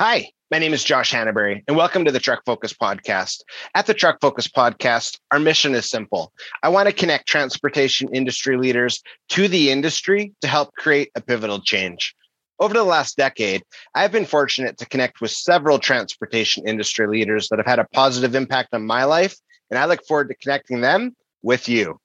Hi, my name is Josh Hannaberry, and welcome to the Truck Focus Podcast. At the Truck Focus Podcast, our mission is simple. I want to connect transportation industry leaders to the industry to help create a pivotal change. Over the last decade, I've been fortunate to connect with several transportation industry leaders that have had a positive impact on my life, and I look forward to connecting them with you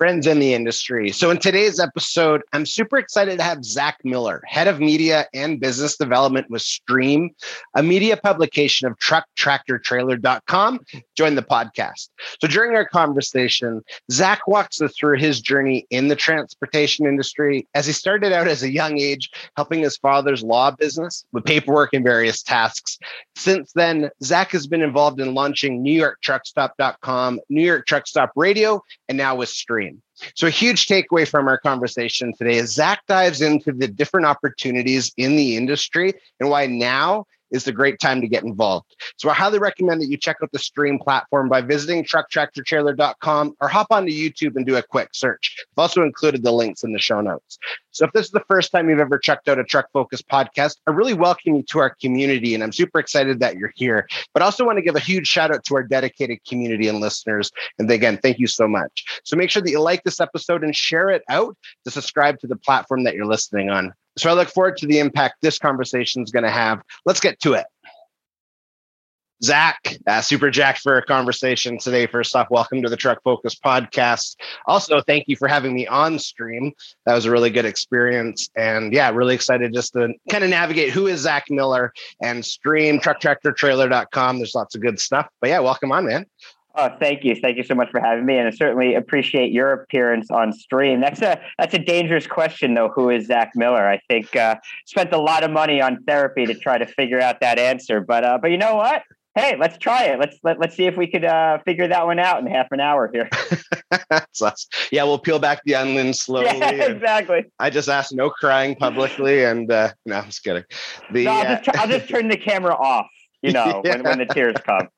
friends in the industry. So, in today's episode, I'm super excited to have Zach Miller, head of media and business development with Stream, a media publication of trucktractortrailer.com, join the podcast. So, during our conversation, Zach walks us through his journey in the transportation industry as he started out as a young age helping his father's law business with paperwork and various tasks. Since then, Zach has been involved in launching New York NewYorkTruckStop.com, New York Truck Stop Radio, and now with Stream. So, a huge takeaway from our conversation today is Zach dives into the different opportunities in the industry and why now is the great time to get involved. So I highly recommend that you check out the stream platform by visiting trucktractortrailer.com or hop onto YouTube and do a quick search. I've also included the links in the show notes. So if this is the first time you've ever checked out a truck focused podcast, I really welcome you to our community and I'm super excited that you're here. But I also want to give a huge shout out to our dedicated community and listeners. And again, thank you so much. So make sure that you like this episode and share it out to subscribe to the platform that you're listening on. So I look forward to the impact this conversation is going to have. Let's get to it. Zach, uh, super jacked for a conversation today. First off, welcome to the Truck Focus podcast. Also, thank you for having me on stream. That was a really good experience. And yeah, really excited just to kind of navigate who is Zach Miller and stream trucktractortrailer.com. There's lots of good stuff. But yeah, welcome on, man. Oh, thank you, thank you so much for having me, and I certainly appreciate your appearance on stream. That's a that's a dangerous question, though. Who is Zach Miller? I think uh, spent a lot of money on therapy to try to figure out that answer, but uh, but you know what? Hey, let's try it. Let's let, let's see if we could uh, figure that one out in half an hour here. yeah, we'll peel back the onion slowly. Yeah, exactly. I just asked no crying publicly, and uh, no, I'm just kidding. The, no, I'll, uh, just, I'll just turn the camera off. You know, yeah. when, when the tears come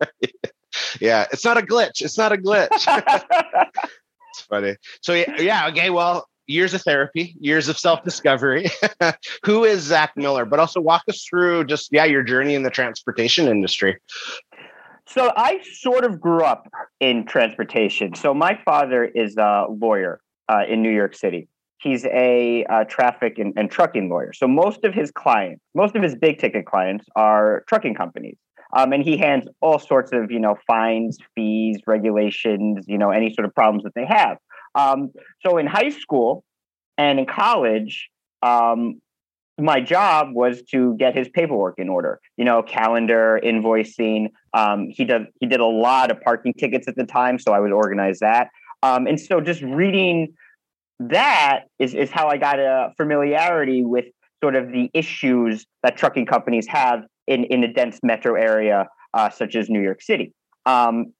yeah, it's not a glitch. It's not a glitch. it's funny. So yeah, okay. Well, years of therapy, years of self discovery. Who is Zach Miller? But also walk us through just yeah your journey in the transportation industry. So I sort of grew up in transportation. So my father is a lawyer uh, in New York City. He's a uh, traffic and, and trucking lawyer. So most of his clients, most of his big ticket clients, are trucking companies. Um, and he hands all sorts of, you know, fines, fees, regulations, you know, any sort of problems that they have. Um, so in high school and in college, um, my job was to get his paperwork in order. You know, calendar, invoicing. Um, he did he did a lot of parking tickets at the time, so I would organize that. Um, and so just reading that is is how I got a familiarity with sort of the issues that trucking companies have in, in a dense metro area uh, such as New York City. Um,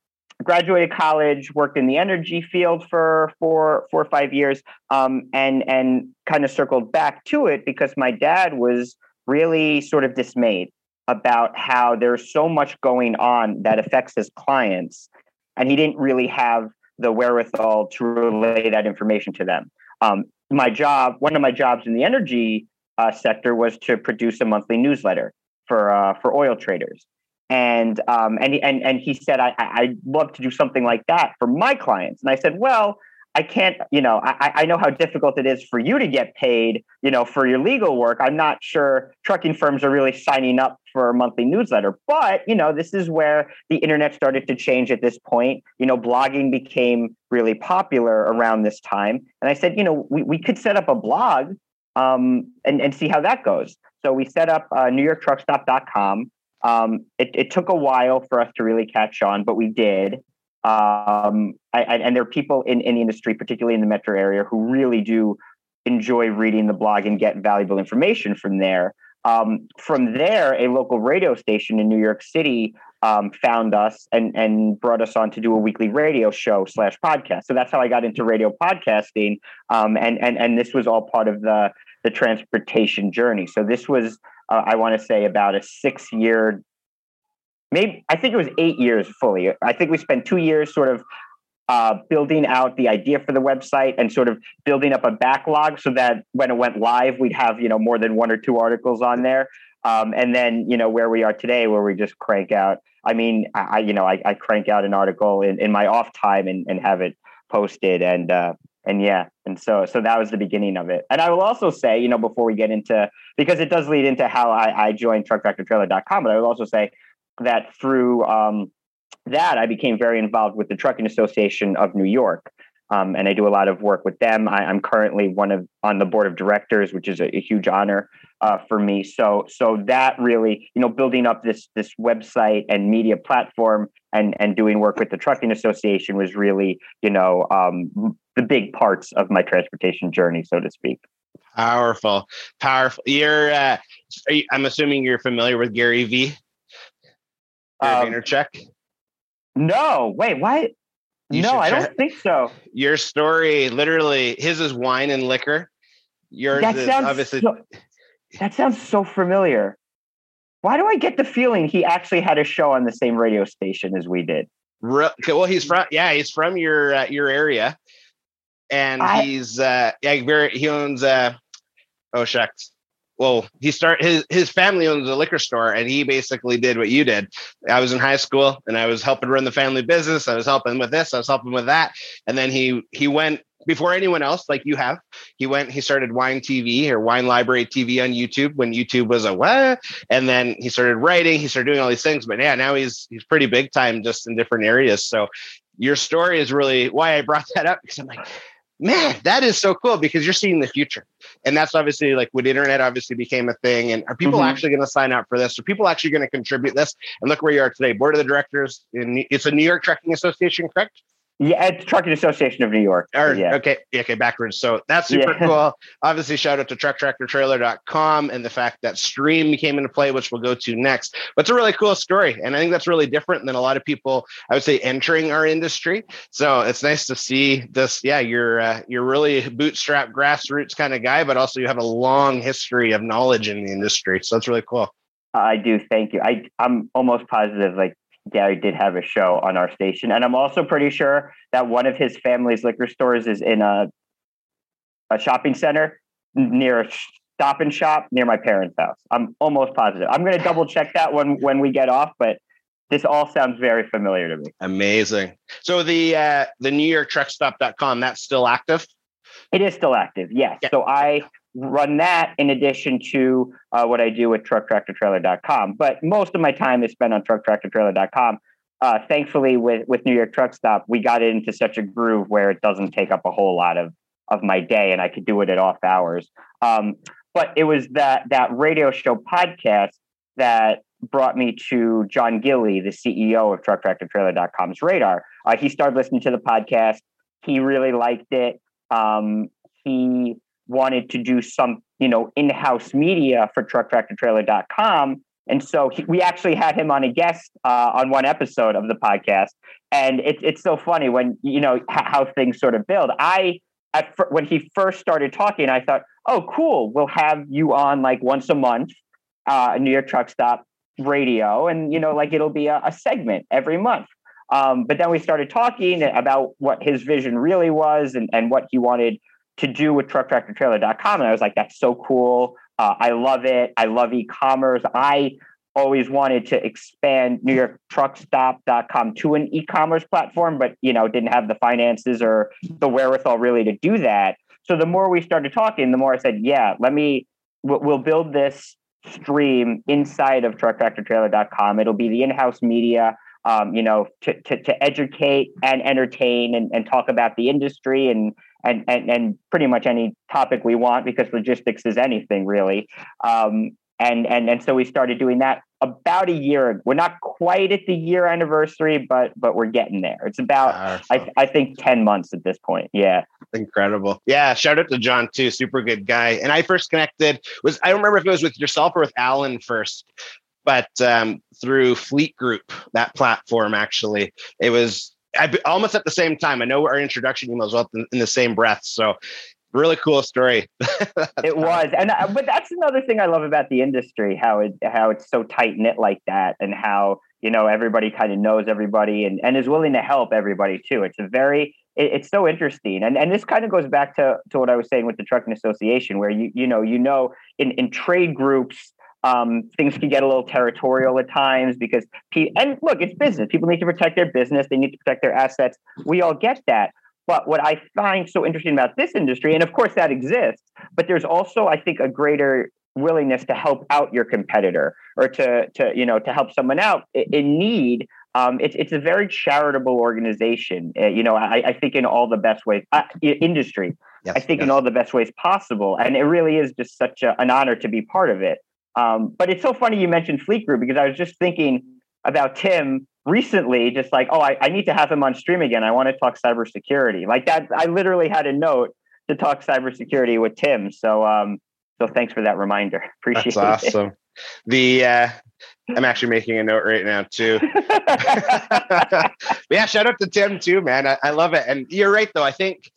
graduated college, worked in the energy field for four, four or five years, um, and and kind of circled back to it because my dad was really sort of dismayed about how there's so much going on that affects his clients, and he didn't really have the wherewithal to relay that information to them. Um, my job, one of my jobs in the energy uh, sector, was to produce a monthly newsletter for uh, for oil traders. And um, and and and he said, I I'd love to do something like that for my clients. And I said, well, I can't, you know, I, I know how difficult it is for you to get paid, you know, for your legal work. I'm not sure trucking firms are really signing up for a monthly newsletter. But, you know, this is where the internet started to change at this point. You know, blogging became really popular around this time. And I said, you know, we, we could set up a blog um, and, and see how that goes. So we set up uh, NewYorkTruckStop.com. Um, it, it took a while for us to really catch on, but we did. Um, I, I, and there are people in, in the industry, particularly in the metro area, who really do enjoy reading the blog and get valuable information from there. Um, from there, a local radio station in New York City um, found us and and brought us on to do a weekly radio show slash podcast. So that's how I got into radio podcasting. Um, and and and this was all part of the the transportation journey. So this was, uh, I want to say, about a six year, maybe I think it was eight years fully. I think we spent two years sort of uh, building out the idea for the website and sort of building up a backlog so that when it went live, we'd have you know more than one or two articles on there. Um, and then you know where we are today, where we just crank out. I mean, I, you know I, I crank out an article in, in my off time and, and have it posted and uh, and yeah and so so that was the beginning of it. And i will also say you know before we get into because it does lead into how i, I joined trucktractortrailer.com but i will also say that through um, that i became very involved with the trucking association of new york um, and i do a lot of work with them. I, am currently one of on the board of directors which is a, a huge honor uh, for me so so that really you know building up this this website and media platform and and doing work with the trucking association was really you know um, the big parts of my transportation journey, so to speak. Powerful, powerful. You're, uh, you, I'm assuming you're familiar with Gary V. Gary um, Vaynerchuk. No, wait, what? You no, I don't think so. Your story, literally, his is wine and liquor. Yours that is obviously. So, that sounds so familiar. Why do I get the feeling he actually had a show on the same radio station as we did? well, he's from yeah, he's from your uh, your area. And I, he's uh yeah very he owns uh oh shucks. Well he start his his family owns a liquor store and he basically did what you did. I was in high school and i was helping run the family business. I was helping with this i was helping with that. And then he he went before anyone else like you have he went he started wine tv or wine library tv on youtube when youtube was a what and then he started writing he started doing all these things but yeah now he's he's pretty big time just in different areas so your story is really why i brought that up because i'm like man, that is so cool because you're seeing the future. And that's obviously like when internet obviously became a thing. And are people mm-hmm. actually going to sign up for this? Are people actually going to contribute this? And look where you are today. Board of the directors in it's a New York Trucking Association, correct? Yeah, it's Trucking Association of New York. Or, yeah. Okay. Okay. Backwards. So that's super yeah. cool. Obviously, shout out to trucktractortrailer.com and the fact that stream came into play, which we'll go to next. But it's a really cool story. And I think that's really different than a lot of people, I would say, entering our industry. So it's nice to see this. Yeah, you're uh, you're really bootstrap grassroots kind of guy, but also you have a long history of knowledge in the industry. So that's really cool. I do. Thank you. I, I'm almost positive like Gary did have a show on our station. And I'm also pretty sure that one of his family's liquor stores is in a, a shopping center near a stop and shop near my parents' house. I'm almost positive. I'm going to double check that when, when we get off, but this all sounds very familiar to me. Amazing. So the uh, the New York Truckstop.com, that's still active? It is still active, yes. Yeah. So I run that in addition to uh, what I do with trucktractortrailer.com. But most of my time is spent on trucktractortrailer.com. Uh, thankfully, with, with New York Truck Stop, we got into such a groove where it doesn't take up a whole lot of, of my day and I could do it at off hours. Um, but it was that, that radio show podcast that brought me to John Gilley, the CEO of trucktractortrailer.com's radar. Uh, he started listening to the podcast. He really liked it. Um, he wanted to do some, you know, in-house media for trucktractortrailer.com. And so he, we actually had him on a guest uh, on one episode of the podcast. And it, it's so funny when, you know, h- how things sort of build. I, at fir- when he first started talking, I thought, oh, cool, we'll have you on like once a month, uh, New York Truck Stop radio. And, you know, like it'll be a, a segment every month. Um, but then we started talking about what his vision really was and, and what he wanted to do with trucktractortrailer.com. And I was like, that's so cool. Uh, I love it. I love e-commerce. I always wanted to expand New York truckstop.com to an e-commerce platform, but you know, didn't have the finances or the wherewithal really to do that. So the more we started talking, the more I said, yeah, let me, we'll build this stream inside of trucktractortrailer.com. It'll be the in-house media, um, you know, to, to, to educate and entertain and, and talk about the industry and and, and, and pretty much any topic we want because logistics is anything really. Um, and, and, and so we started doing that about a year. We're not quite at the year anniversary, but, but we're getting there. It's about, I, I think 10 months at this point. Yeah. Incredible. Yeah. Shout out to John too. Super good guy. And I first connected was, I don't remember if it was with yourself or with Alan first, but um, through Fleet Group, that platform actually, it was I, almost at the same time. I know our introduction emails up in, in the same breath. So really cool story. it was, and uh, but that's another thing I love about the industry how it how it's so tight knit like that, and how you know everybody kind of knows everybody and and is willing to help everybody too. It's a very it, it's so interesting, and and this kind of goes back to to what I was saying with the trucking association, where you you know you know in in trade groups Um, things can get a little territorial at times because, pe- and look, it's business. People need to protect their business. They need to protect their assets. We all get that. But what I find so interesting about this industry, and of course that exists, but there's also, I think, a greater willingness to help out your competitor or to to you know to help someone out in need um, it's it's a very charitable organization. Uh, you know, I, I, think in all the best ways, uh, industry. Yes, I think yes. in all the best ways possible, and it really is just such a, an honor to be part of it. Um, but it's so funny you mentioned Fleet Group because I was just thinking about Tim recently, just like, oh, I, I need to have him on stream again. I want to talk cybersecurity. Like that, I literally had a note to talk cybersecurity with Tim. So, um, so thanks for that reminder. Appreciate That's awesome. It. The uh, I'm actually making a note right now too. yeah, shout out to Tim too, man. I, I, love it. And you're right though. I think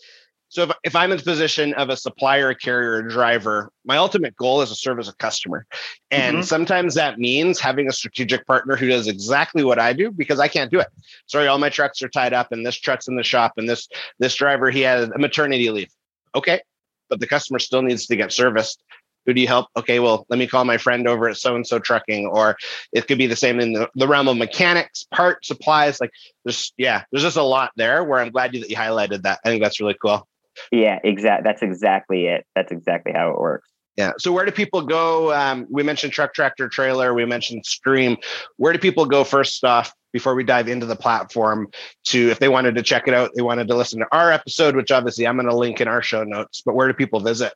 so. If, if I'm in the position of a supplier, carrier, driver, my ultimate goal is to serve as a customer. And mm-hmm. sometimes that means having a strategic partner who does exactly what I do because I can't do it. Sorry, all my trucks are tied up, and this truck's in the shop, and this this driver he has a maternity leave. Okay, but the customer still needs to get serviced who do you help? Okay, well, let me call my friend over at so and so trucking, or it could be the same in the, the realm of mechanics, part supplies. Like there's, yeah, there's just a lot there where I'm glad you, that you highlighted that. I think that's really cool. Yeah, exactly. That's exactly it. That's exactly how it works. Yeah. So where do people go? Um, we mentioned truck, tractor, trailer. We mentioned stream. Where do people go first off before we dive into the platform to if they wanted to check it out, they wanted to listen to our episode, which obviously I'm going to link in our show notes. But where do people visit?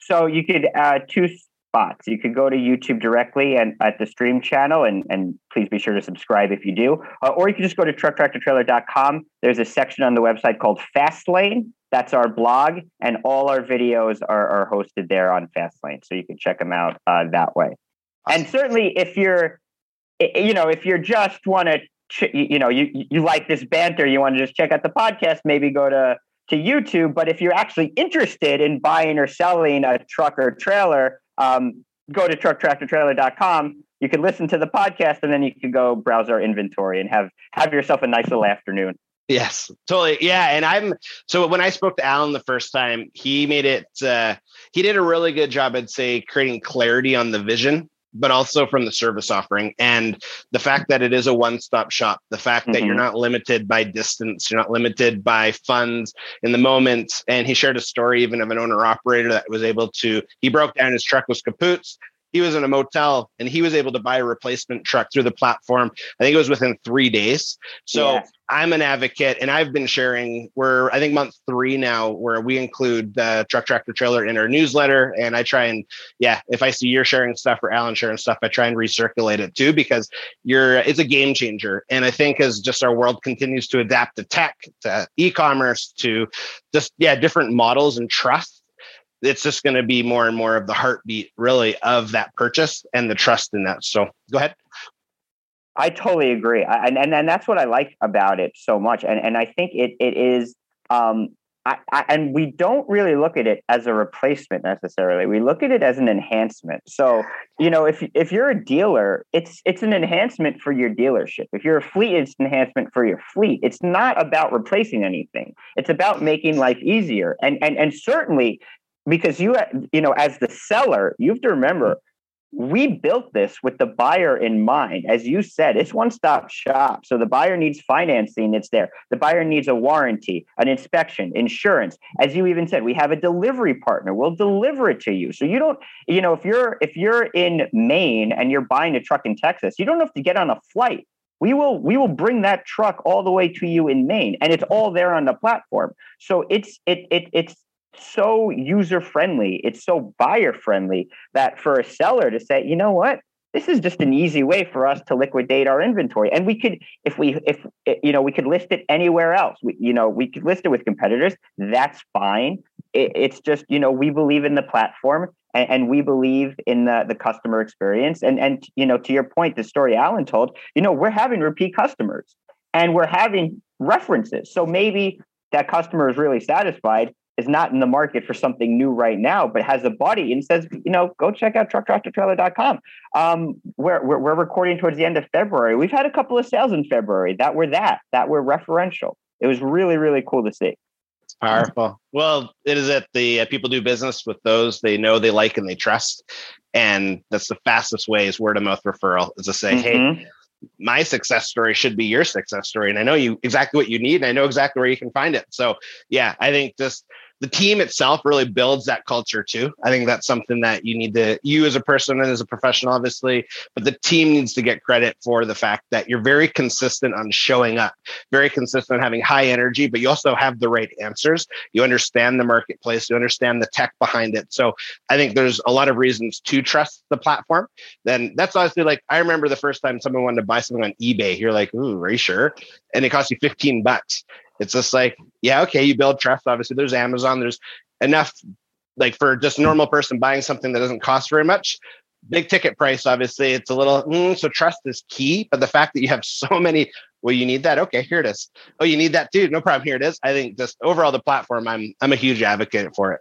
So you could uh, two spots. You could go to YouTube directly and at the stream channel, and and please be sure to subscribe if you do. Uh, or you can just go to trucktractortrailer.com. There's a section on the website called Fastlane. That's our blog, and all our videos are, are hosted there on Fastlane, so you can check them out uh, that way. And certainly, if you're, you know, if you're just want to, you know, you you like this banter, you want to just check out the podcast, maybe go to to YouTube. But if you're actually interested in buying or selling a truck or trailer, um, go to trucktractortrailer.com. You can listen to the podcast and then you can go browse our inventory and have have yourself a nice little afternoon. Yes, totally. Yeah, and I'm so when I spoke to Alan the first time, he made it. Uh, he did a really good job, I'd say, creating clarity on the vision but also from the service offering and the fact that it is a one-stop shop the fact mm-hmm. that you're mm-hmm. not limited by distance you're not limited by funds in the moment and he shared a story even of an owner operator that was able to he broke down his truck was kaputs he was in a motel and he was able to buy a replacement truck through the platform. I think it was within three days. So yeah. I'm an advocate and I've been sharing, we're, I think, month three now, where we include the truck tractor trailer in our newsletter. And I try and, yeah, if I see you're sharing stuff or Alan sharing stuff, I try and recirculate it too, because you're, it's a game changer. And I think as just our world continues to adapt to tech, to e commerce, to just, yeah, different models and trust it's just going to be more and more of the heartbeat really of that purchase and the trust in that so go ahead i totally agree I, and, and and that's what i like about it so much and and i think it it is um I, I, and we don't really look at it as a replacement necessarily. We look at it as an enhancement. So, you know, if if you're a dealer, it's it's an enhancement for your dealership. If you're a fleet, it's an enhancement for your fleet. It's not about replacing anything. It's about making life easier. And and and certainly because you you know as the seller you have to remember we built this with the buyer in mind. As you said it's one stop shop. So the buyer needs financing it's there. The buyer needs a warranty an inspection insurance. As you even said we have a delivery partner. We'll deliver it to you. So you don't you know if you're if you're in maine and you're buying a truck in texas you don't have to get on a flight. We will we will bring that truck all the way to you in maine and it's all there on the platform. So it's it, it it's so user friendly, it's so buyer friendly that for a seller to say, you know what, this is just an easy way for us to liquidate our inventory. And we could if we if eh, you know we could list it anywhere else. We, you know we could list it with competitors. That's fine. It, it's just you know we believe in the platform and, and, we believe in the the customer experience. And and you know to your point the story alan told you know we're having repeat customers and we're having references. So maybe that customer is really satisfied is not in the market for something new right now, but has a buddy and says, you know, go check out trucktractortrailer.com. Um, we're, we're, we're recording towards the end of February. We've had a couple of sales in February that were that, that were referential. It was really, really cool to see. It's Powerful. Well, it is that the uh, people do business with those they know, they like, and they trust, and that's the fastest way is word of mouth referral. Is to say, mm-hmm. hey, my success story should be your success story, and I know you exactly what you need, and I know exactly where you can find it. So, yeah, I think just the team itself really builds that culture too. I think that's something that you need to, you as a person and as a professional, obviously, but the team needs to get credit for the fact that you're very consistent on showing up, very consistent on having high energy, but you also have the right answers. You understand the marketplace, you understand the tech behind it. So I think there's a lot of reasons to trust the platform. Then that's honestly like, I remember the first time someone wanted to buy something on eBay. You're like, ooh, are you sure? And it costs you 15 bucks. It's just like, yeah, okay, you build trust. Obviously, there's Amazon. There's enough, like for just a normal person buying something that doesn't cost very much. Big ticket price, obviously, it's a little. Mm, so trust is key. But the fact that you have so many, well, you need that. Okay, here it is. Oh, you need that too. No problem. Here it is. I think just overall the platform, I'm I'm a huge advocate for it.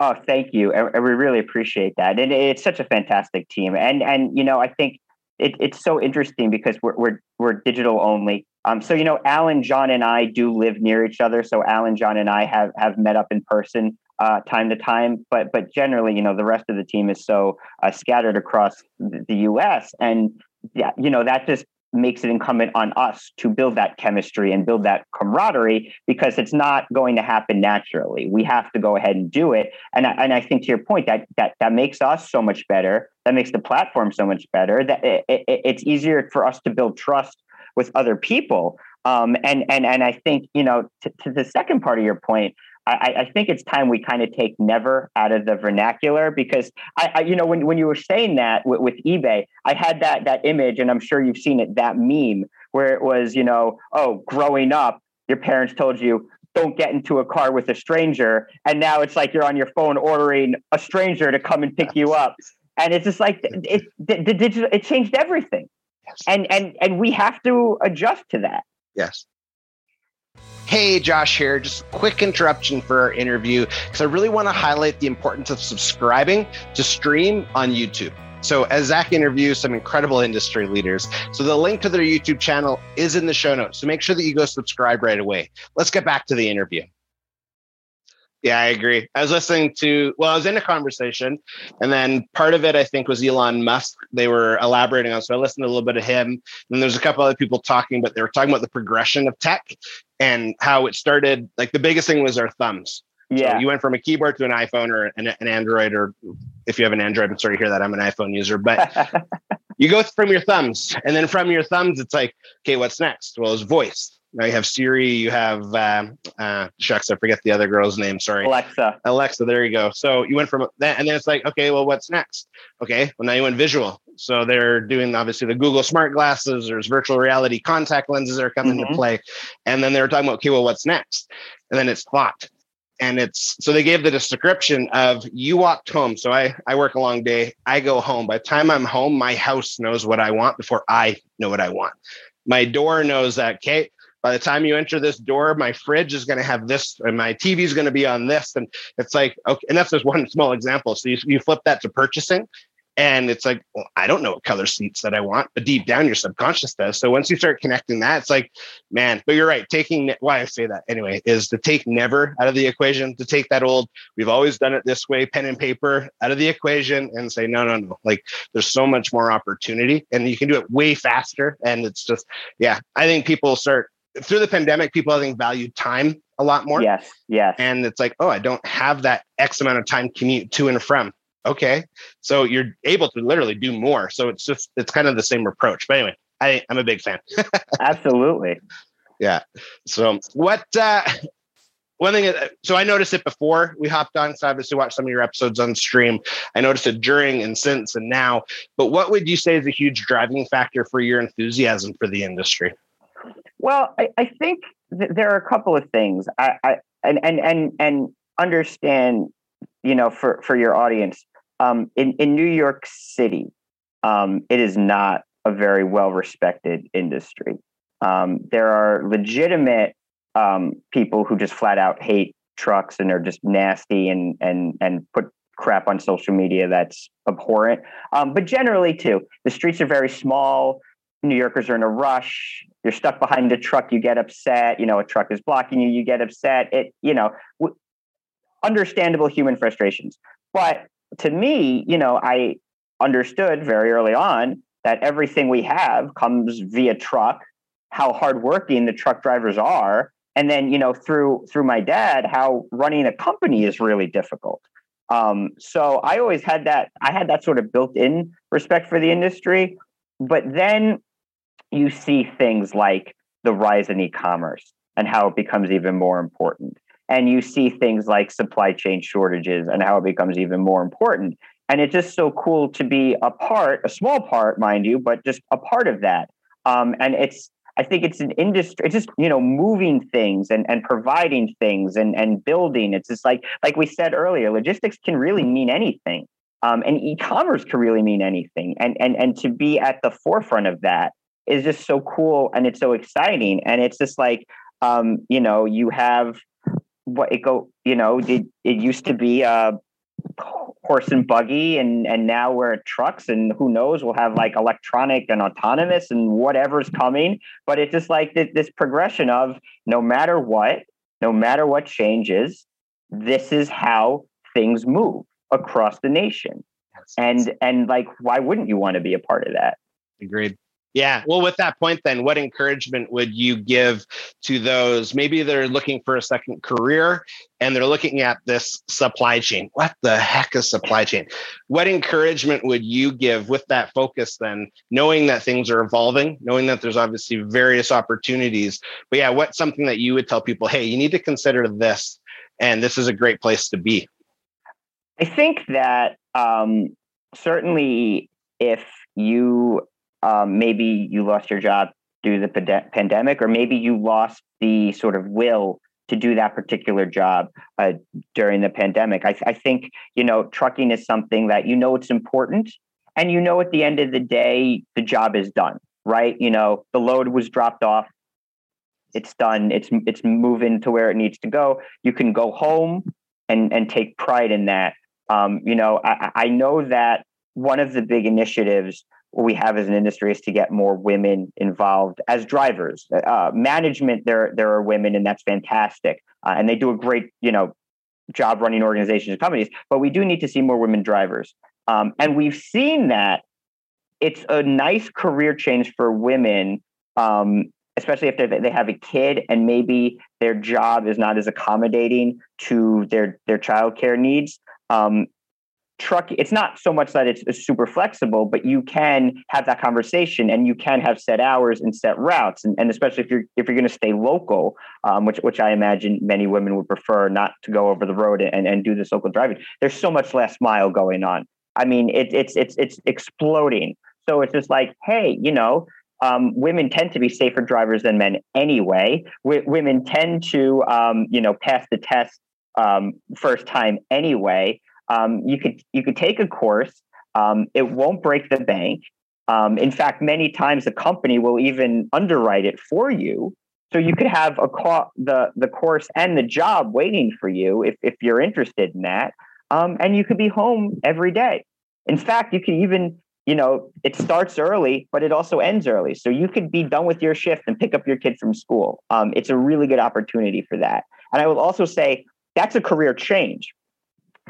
Oh, thank you. And we really appreciate that. And it's such a fantastic team. And and you know, I think it, it's so interesting because we're, we're we're digital only. Um, so you know, Alan, John, and I do live near each other. So Alan, John, and I have have met up in person uh, time to time. But but generally, you know, the rest of the team is so uh, scattered across the U.S. and yeah, you know, that just makes it incumbent on us to build that chemistry and build that camaraderie because it's not going to happen naturally. We have to go ahead and do it. And I, and I think to your point that that that makes us so much better. That makes the platform so much better. That it, it, it's easier for us to build trust with other people. Um, and and and I think you know to, to the second part of your point, I, I, think it's time we kind of take never out of the vernacular because I, I you know, when, when you were saying that with, with, eBay, I had that that image, and I'm sure you've seen it, that meme where it was, you know, oh, growing up, your parents told you don't get into a car with a stranger, and now it's like you're on your phone ordering a stranger to come and pick you up, and it's just like it, the, the digital, it changed everything and and and we have to adjust to that yes Hey, Josh here. Just a quick interruption for our interview because I really want to highlight the importance of subscribing to stream on YouTube. So, as Zach interviews some incredible industry leaders, so the link to their YouTube channel is in the show notes. So, make sure that you go subscribe right away. Let's get back to the interview. Yeah, I agree. I was listening to, well, I was in a conversation, and then part of it, I think, was Elon Musk. They were elaborating on. So I listened to a little bit of him. And there's a couple other people talking, but they were talking about the progression of tech and how it started. Like the biggest thing was our thumbs. Yeah. So you went from a keyboard to an iPhone or an, an Android, or if you have an Android, I'm sorry to hear that. I'm an iPhone user, but you go from your thumbs, and then from your thumbs, it's like, okay, what's next? Well, it's voice now you have Siri, you have uh, uh, shucks, I forget the other girl's name. Sorry, Alexa. Alexa. There you go. So you went from that, and then it's like, okay, well, what's next? Okay, well now you went visual. So they're doing obviously the Google Smart Glasses. There's virtual reality contact lenses that are coming mm-hmm. into play, and then they were talking about, okay, well, what's next? And then it's thought, and it's so they gave the description of you walked home. So I I work a long day. I go home. By the time I'm home, my house knows what I want before I know what I want. My door knows that. Okay by the time you enter this door, my fridge is going to have this and my TV is going to be on this. And it's like, okay. And that's just one small example. So you, you flip that to purchasing and it's like, well, I don't know what color seats that I want, but deep down your subconscious does. So once you start connecting that, it's like, man, but you're right. Taking why I say that anyway is to take never out of the equation, to take that old, we've always done it this way, pen and paper out of the equation and say, no, no, no. Like there's so much more opportunity and you can do it way faster. And it's just, yeah, I think people start through the pandemic, people I think valued time a lot more. Yes, yes. And it's like, oh, I don't have that X amount of time commute to and from. Okay, so you're able to literally do more. So it's just it's kind of the same approach. But anyway, I I'm a big fan. Absolutely. Yeah. So what? uh one thing, so I noticed it before we hopped on. So obviously, watched some of your episodes on stream. I noticed it during and since and now. But what would you say is a huge driving factor for your enthusiasm for the industry? Well, I, I think th- there are a couple of things. I, I and and and and understand, you know, for for your audience, um, in in New York City, um, it is not a very well respected industry. Um, there are legitimate um, people who just flat out hate trucks and are just nasty and and and put crap on social media that's abhorrent. Um, but generally, too, the streets are very small New Yorkers are in a rush. You're stuck behind a truck. You get upset. You know, a truck is blocking you. You get upset. It, you know, w- understandable human frustrations. But to me, you know, I understood very early on that everything we have comes via truck. How hardworking the truck drivers are, and then you know through through my dad, how running a company is really difficult. Um, so I always had that. I had that sort of built-in respect for the industry. But then you see things like the rise in e-commerce and how it becomes even more important. And you see things like supply chain shortages and how it becomes even more important. And it's just so cool to be a part a small part mind you but just a part of that. Um, and it's i think it's an industry it's just you know moving things and, and providing things and, and building. It's just like like we said earlier logistics can really mean anything. Um, and e-commerce can really mean anything. And and and to be at the forefront of that is just so cool and it's so exciting. And it's just like um, you know you have what it go you know it, it used to be a horse and buggy and and now we're at trucks and who knows we'll have like electronic and autonomous and whatever's coming. But it's just like this, this progression of no matter what no matter what changes this is how things move across the nation. And and like why wouldn't you want to be a part of that? Agreed yeah. Well, with that point, then, what encouragement would you give to those? Maybe they're looking for a second career and they're looking at this supply chain. What the heck is supply chain? What encouragement would you give with that focus, then, knowing that things are evolving, knowing that there's obviously various opportunities? But yeah, what's something that you would tell people, hey, you need to consider this, and this is a great place to be? I think that um, certainly if you um, maybe you lost your job due to the pandemic, or maybe you lost the sort of will to do that particular job uh, during the pandemic. I, I, think you know trucking is something that you know it's important, and you know at the end of the day the job is done. Right? You know the load was dropped off. It's done. It's it's moving to where it needs to go. You can go home and and take pride in that. Um, you know I, I know that one of the big initiatives what we have as an industry is to get more women involved as drivers. Uh, management, there there are women, and that's fantastic, uh, and they do a great you know job running organizations and companies. But we do need to see more women drivers, um, and we've seen that it's a nice career change for women. Um, especially if they have a kid and maybe their job is not as accommodating to their their childcare needs. Um, truck it's not so much that it's super flexible but you can have that conversation and you can have set hours and set routes. And, and especially if you're if you're going to stay local um, which which i imagine many women would prefer not to go over the road and, and do this local driving. There's so much last mile going on. I mean it, it's it's it's exploding. So it's just like hey you know um, women tend to be safer drivers than men anyway. W- women tend to, um, you know, pass the test um, first time anyway um, you could you could take a course. Um, it won't break the bank. Um, in fact, many times the company will even underwrite it for you, so you could have a co- the the course and the job waiting for you if if you're interested in that. Um, and you could be home every day. In fact, you could even you know it starts early, but it also ends early, so you could be done with your shift and pick up your kid from school. Um, it's a really good opportunity for that. And I will also say that's a career change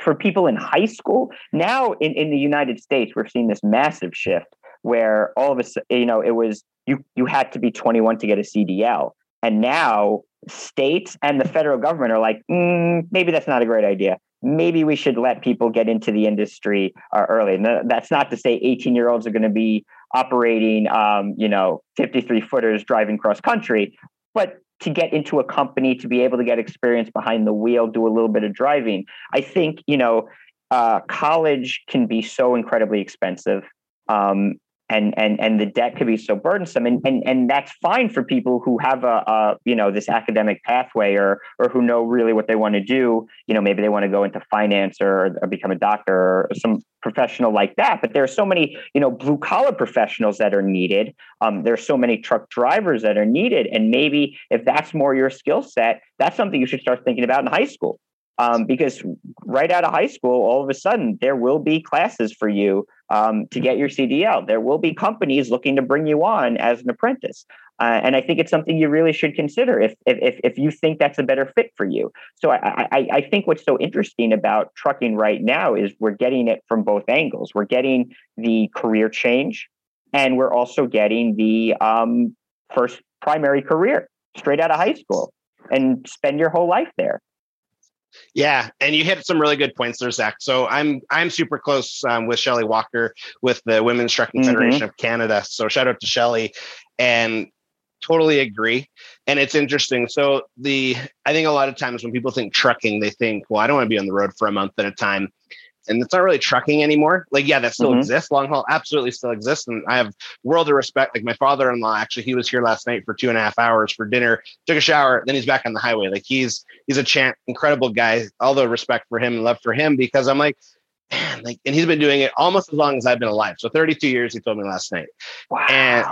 for people in high school now in, in the united states we're seeing this massive shift where all of a sudden you know it was you you had to be 21 to get a cdl and now states and the federal government are like mm, maybe that's not a great idea. Maybe we should let people get into the industry uh, early. And that's not to say 18 year olds are going to be operating um, you know 53 footers driving cross country but to get into a company to be able to get experience behind the wheel do a little bit of driving. I think you know uh, college can be so incredibly expensive um, and and and the debt could be so burdensome and and and that's fine for people who have a, a, you know this academic pathway or or who know really what they want to do. You know maybe they want to go into finance or, or become a doctor or some professional like that but there are so many you know blue collar professionals that are needed. Um, are so many truck drivers that are needed and maybe if that's more your skill set that's something you should start thinking about in high school um, because right out of high school, all of a sudden there will be classes for you um, to get your CDL. There will be companies looking to bring you on as an apprentice. Uh, and I think it's something you really should consider if, if, if you think that's a better fit for you. So I, I, I think what's so interesting about trucking right now is we're getting it from both angles. We're getting the career change, and we're also getting the um, first primary career straight out of high school and spend your whole life there. Yeah, and you hit some really good points there, Zach. So I'm I'm super close um, with Shelly Walker with the Women's Trucking mm-hmm. Federation of Canada. So shout out to Shelly, and totally agree. And it's interesting. So the I think a lot of times when people think trucking, they think, well, I don't want to be on the road for a month at a time and it's not really trucking anymore. Like, yeah, that still mm-hmm. exists. Long haul absolutely still exists. And I have world of respect. Like my father-in-law, actually, he was here last night for two and a half hours for dinner, took a shower, then he's back on the highway. Like he's he's a champ, incredible guy. All the respect for him and love for him because I'm like, man, like, and he's been doing it almost as long as I've been alive. So 32 years, he told me last night. Wow. And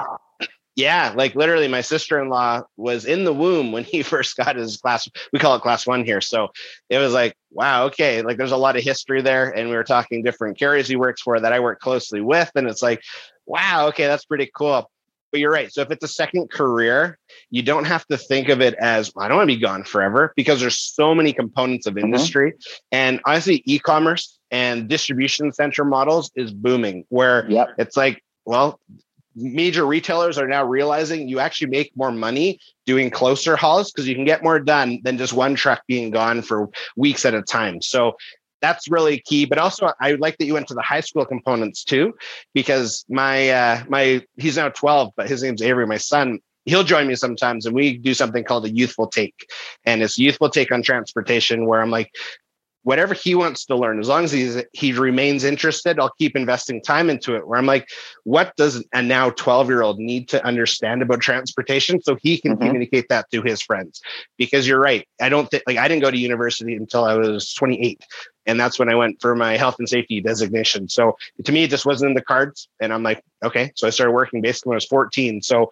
yeah, like literally, my sister in law was in the womb when he first got his class. We call it class one here. So it was like, wow, okay, like there's a lot of history there. And we were talking different carriers he works for that I work closely with. And it's like, wow, okay, that's pretty cool. But you're right. So if it's a second career, you don't have to think of it as I don't want to be gone forever because there's so many components of mm-hmm. industry. Mm-hmm. And honestly, e-commerce and distribution center models is booming where yep. it's like, well, major retailers are now realizing you actually make more money doing closer hauls because you can get more done than just one truck being gone for weeks at a time. So that's really key. But also, I like that you went to the high school components too, because my uh, my he's now 12, but his name's Avery. My son, he'll join me sometimes, and we do something called a youthful take, and it's youthful take on transportation, where I'm like, whatever he wants to learn as long as he's he remains interested i'll keep investing time into it where i'm like what does a now 12 year old need to understand about transportation so he can mm-hmm. communicate that to his friends because you're right i don't think like i didn't go to university until i was 28 and that's when i went for my health and safety designation so to me it just wasn't in the cards and i'm like okay so i started working basically when i was 14 so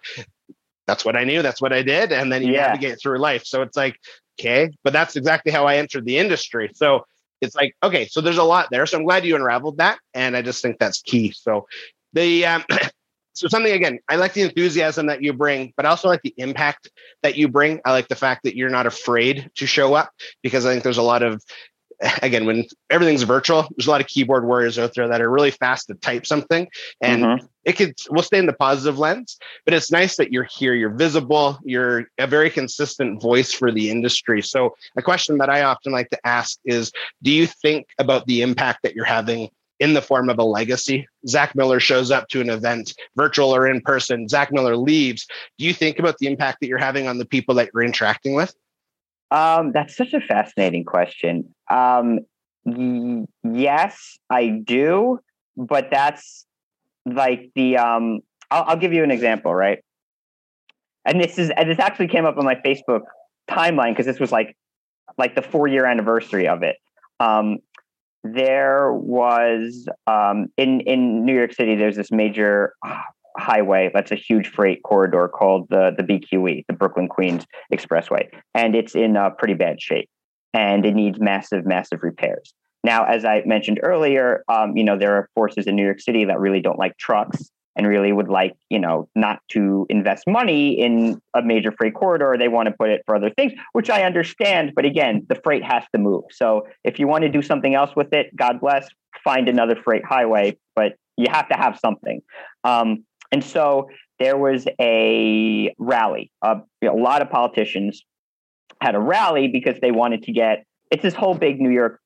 that's what I knew. That's what I did. And then you yeah. navigate through life. So it's like, okay, but that's exactly how I entered the industry. So it's like, okay, so there's a lot there. So I'm glad you unraveled that. And I just think that's key. So the, um, so something again, I like the enthusiasm that you bring, but I also like the impact that you bring. I like the fact that you're not afraid to show up because I think there's a lot of again, when everything's virtual, there's a lot of keyboard warriors out there that are really fast to type something, and mm-hmm. it could we'll stay in the positive lens. But it's nice that you're here, you're visible, you're a very consistent voice for the industry. So, a question that I often like to ask is, do you think about the impact that you're having? In the form of a legacy. Zach Miller shows up to an event, virtual or in person. Zach Miller leaves. Do you think about the impact that you're having on the people that you're interacting with? Um, that's such a fascinating question. Um, y- yes, I do, but that's like the. Um, I'll, I'll give you an example, right? And this is and this actually came up on my Facebook timeline because this was like like the four year anniversary of it. Um, there was um, in in New York City. There's this major highway that's a huge freight corridor called the the BQE, the Brooklyn Queens Expressway, and it's in uh, pretty bad shape, and it needs massive, massive repairs. Now, as I mentioned earlier, um, you know there are forces in New York City that really don't like trucks and really would like you know not to invest money in a major freight corridor. They want to put it for other things, which I understand. But again, the freight has to move. So if you want to do something else with it, God bless, find another freight highway. But you have to have something. Um, and so there was a rally. Uh, a lot of politicians had a rally because they wanted to get it's this whole big New York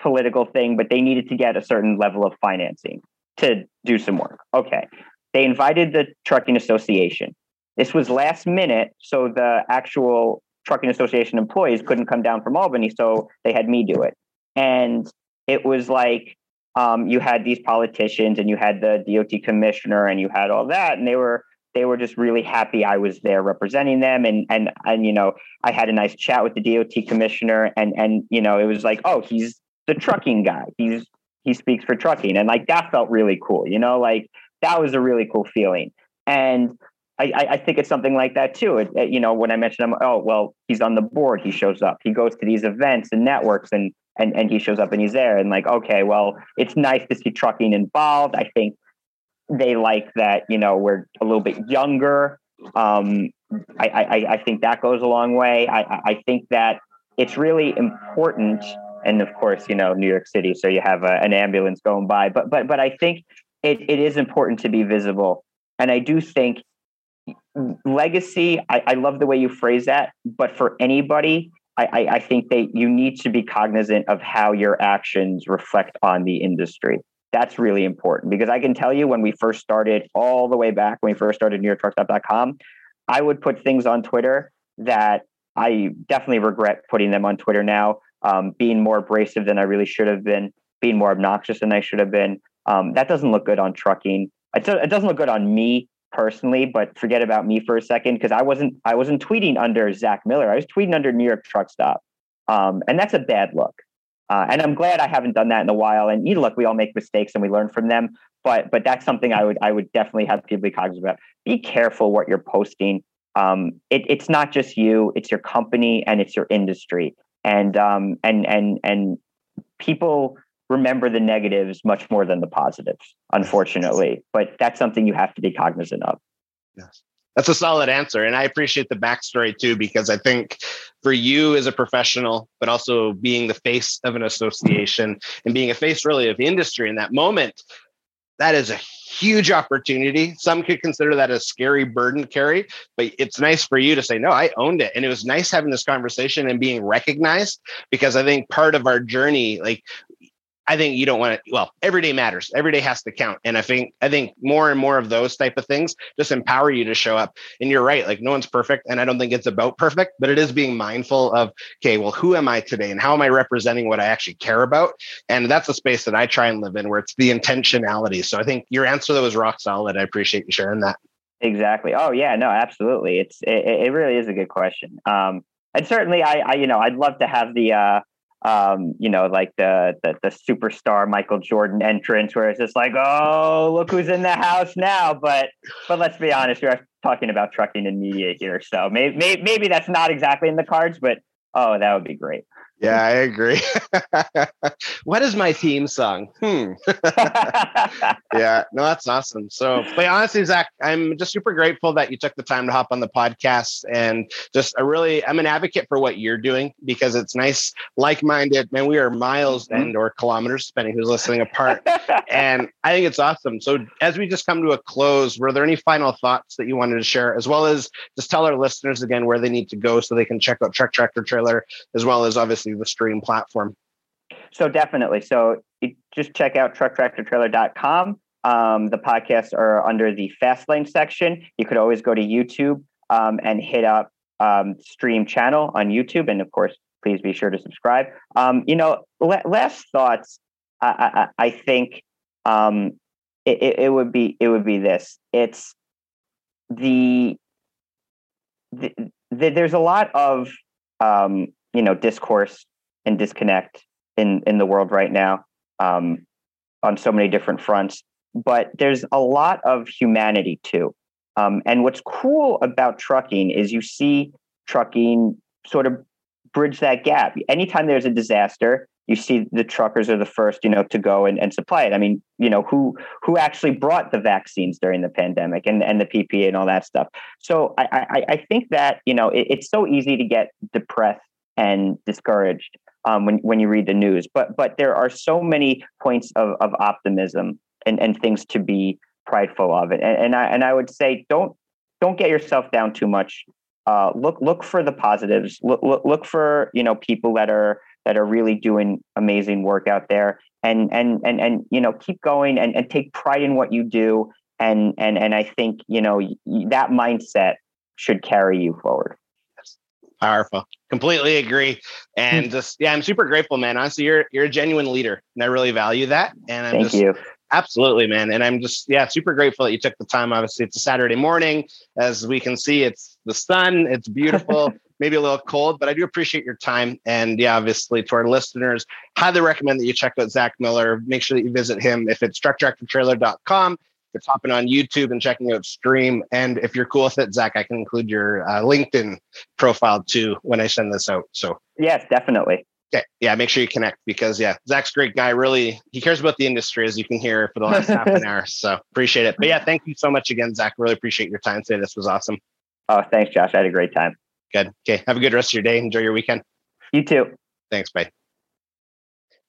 political thing, but they needed to get a certain level of financing to do some work. Okay. They invited the Trucking Association. This was last minute, so the actual Trucking Association employees couldn't come down from Albany, so they had me do it. And it was like um, you had these politicians and you had the DOT commissioner and you had all that, and they were they were just really happy I was there representing them, and and and you know I had a nice chat with the DOT commissioner, and and you know it was like oh he's the trucking guy, he's he speaks for trucking, and like that felt really cool, you know, like that was a really cool feeling, and I, I think it's something like that too. It, it, you know, when I mentioned him, oh well, he's on the board. He shows up. He goes to these events and networks, and and and he shows up and he's there. And like, okay, well, it's nice to see trucking involved. I think they like that. You know, we're a little bit younger. Um, I, I I think that goes a long way. I I think that it's really important. And of course, you know, New York City, so you have a, an ambulance going by. But but but I think it, it is important to be visible. And I do think legacy, I, I love the way you phrase that, but for anybody, I, I, think that you need to be cognizant of how your actions reflect on the industry. That's really important because I can tell you when we first started, all the way back when we first started NewYorkTruckStop.com, I would put things on Twitter that I definitely regret putting them on Twitter now, um, being more abrasive than I really should have been, being more obnoxious than I should have been. Um, that doesn't look good on trucking. It doesn't look good on me personally, but forget about me for a second because I wasn't I wasn't tweeting under Zach Miller. I was tweeting under New York Truck Stop, um, and that's a bad look. Uh, and I'm glad I haven't done that in a while. And you know, look, we all make mistakes and we learn from them. But but that's something I would I would definitely have people be cognizant about. Be careful what you're posting. Um, it, it's not just you; it's your company and it's your industry. And um, and and and people remember the negatives much more than the positives, unfortunately. But that's something you have to be cognizant of. Yes. That's a solid answer. And I appreciate the backstory too, because I think for you as a professional, but also being the face of an association and being a face really of the industry in that moment, that is a huge opportunity. Some could consider that a scary burden carry, but it's nice for you to say, no, I owned it. And it was nice having this conversation and being recognized because I think part of our journey, like I think you don't want to. Well, every day matters. Every day has to count, and I think I think more and more of those type of things just empower you to show up. And you're right. Like no one's perfect, and I don't think it's about perfect, but it is being mindful of okay, well, who am I today, and how am I representing what I actually care about? And that's a space that I try and live in, where it's the intentionality. So I think your answer though was rock solid. I appreciate you sharing that. Exactly. Oh yeah, no, absolutely. It's it, it really is a good question. Um, and certainly, I, I you know I'd love to have the uh um, you know, like the, the, the superstar Michael Jordan entrance, where it's just like, oh, look who's in the house now. But but let's be honest, we're talking about trucking and media here, so maybe maybe, maybe that's not exactly in the cards, but oh, that would be great. Yeah, I agree. what is my theme song? Hmm. yeah, no, that's awesome. So, but honestly, Zach, I'm just super grateful that you took the time to hop on the podcast and just I really, I'm an advocate for what you're doing because it's nice, like-minded. Man, we are miles mm-hmm. and or kilometers, depending who's listening apart, and I think it's awesome. So, as we just come to a close, were there any final thoughts that you wanted to share, as well as just tell our listeners again where they need to go so they can check out Truck Tractor Trailer, as well as obviously the stream platform? So definitely. So just check out trucktractortrailer.com. Um, the podcasts are under the fast lane section. You could always go to YouTube um, and hit up um, stream channel on YouTube. And of course, please be sure to subscribe. Um, you know, last thoughts, I, I, I think um, it, it, it would be, it would be this. It's the, the, the there's a lot of um, you know discourse and disconnect in in the world right now um, on so many different fronts. But there's a lot of humanity too. Um, and what's cool about trucking is you see trucking sort of bridge that gap. Anytime there's a disaster, you see the truckers are the first, you know, to go and, and supply it. I mean, you know, who who actually brought the vaccines during the pandemic and, and the PPE and all that stuff. So I I, I think that, you know, it, it's so easy to get depressed and discouraged um, when when you read the news. But but there are so many points of, of optimism and, and things to be prideful of. And, and I and I would say don't don't get yourself down too much. Uh, look look for the positives. Look, look look for you know people that are that are really doing amazing work out there. And and and and you know keep going and, and take pride in what you do. And and and I think you know that mindset should carry you forward powerful completely agree. And hmm. just yeah i'm super grateful man. Honestly you're you're a genuine leader and i really value that and i'm Thank just you. absolutely man. And i'm just yeah super grateful that you took the time. Obviously it's a saturday morning. As we can see it's the sun it's beautiful maybe a little cold but i do appreciate your time. And yeah obviously to our listeners highly recommend that you check out zach miller. Make sure that you visit him. If it's trucktractortrailer.com it's hopping on YouTube and checking out Stream. And if you're cool with it, Zach, I can include your uh, LinkedIn profile too when I send this out. So yes, definitely. Okay. Yeah, make sure you connect because yeah, Zach's a great guy. Really, he cares about the industry as you can hear for the last half an hour. So appreciate it. But yeah, thank you so much again, Zach. Really appreciate your time today. This was awesome. Oh, thanks, Josh. I had a great time. Good. Okay. Have a good rest of your day. Enjoy your weekend. You too. Thanks. Bye.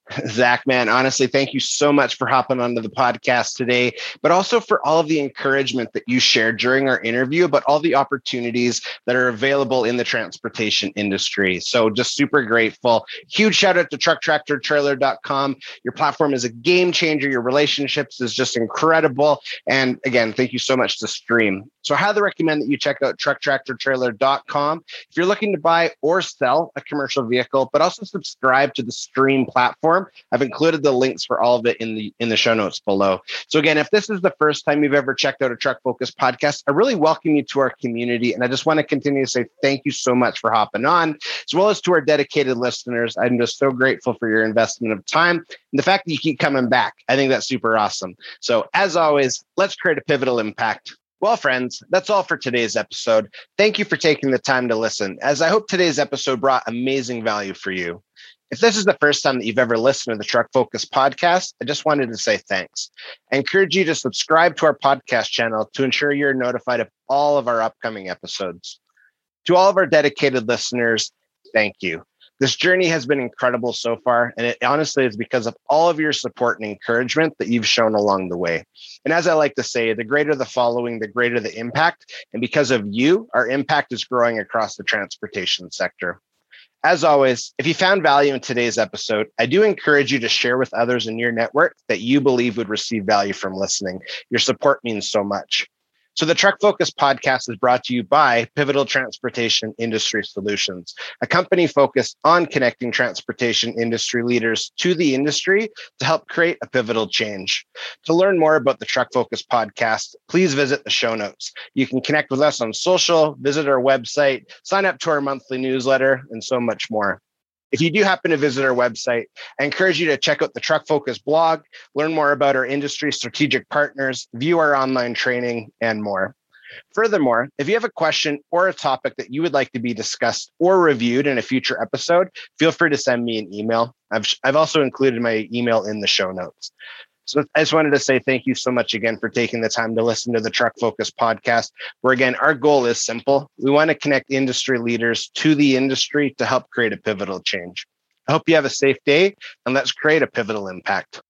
Zach, man, honestly, thank you so much for hopping onto the podcast today, but also for all of the encouragement that you shared during our interview about all the opportunities that are available in the transportation industry. So just super grateful. Huge shout out to trucktractortrailer.com. Your platform is a game changer. Your relationships is just incredible. And again, thank you so much to Stream. So I highly recommend that you check out trucktractortrailer.com if you're looking to buy or sell a commercial vehicle, but also subscribe to the Stream platform. I've included the links for all of it in the in the show notes below. So again, if this is the first time you've ever checked out a Truck Focus podcast, I really welcome you to our community, and I just want to continue to say thank you so much for hopping on, as well as to our dedicated listeners. I'm just so grateful for your investment of time and the fact that you keep coming back. I think that's super awesome. So as always, let's create a pivotal impact. Well, friends, that's all for today's episode. Thank you for taking the time to listen, as I hope today's episode brought amazing value for you. If this is the first time that you've ever listened to the Truck Focus podcast, I just wanted to say thanks. I encourage you to subscribe to our podcast channel to ensure you're notified of all of our upcoming episodes. To all of our dedicated listeners, thank you. This journey has been incredible so far, and it honestly is because of all of your support and encouragement that you've shown along the way. And as I like to say, the greater the following, the greater the impact. And because of you, our impact is growing across the transportation sector. As always, if you found value in today's episode, I do encourage you to share with others in your network that you believe would receive value from listening. Your support means so much. So the Truck Focus podcast is brought to you by Pivotal Transportation Industry Solutions, a company focused on connecting transportation industry leaders to the industry to help create a pivotal change. To learn more about the Truck Focus podcast, please visit the show notes. You can connect with us on social, visit our website, sign up to our monthly newsletter, and so much more. If you do happen to visit our website, I encourage you to check out the Truck Focus blog, learn more about our industry strategic partners, view our online training, and more. Furthermore, if you have a question or a topic that you would like to be discussed or reviewed in a future episode, feel free to send me an email. I've, I've also included my email in the show notes. So I just wanted to say thank you so much again for taking the time to listen to the Truck Focus podcast, where again, our goal is simple. We want to connect industry leaders to the industry to help create a pivotal change. I hope you have a safe day and let's create a pivotal impact.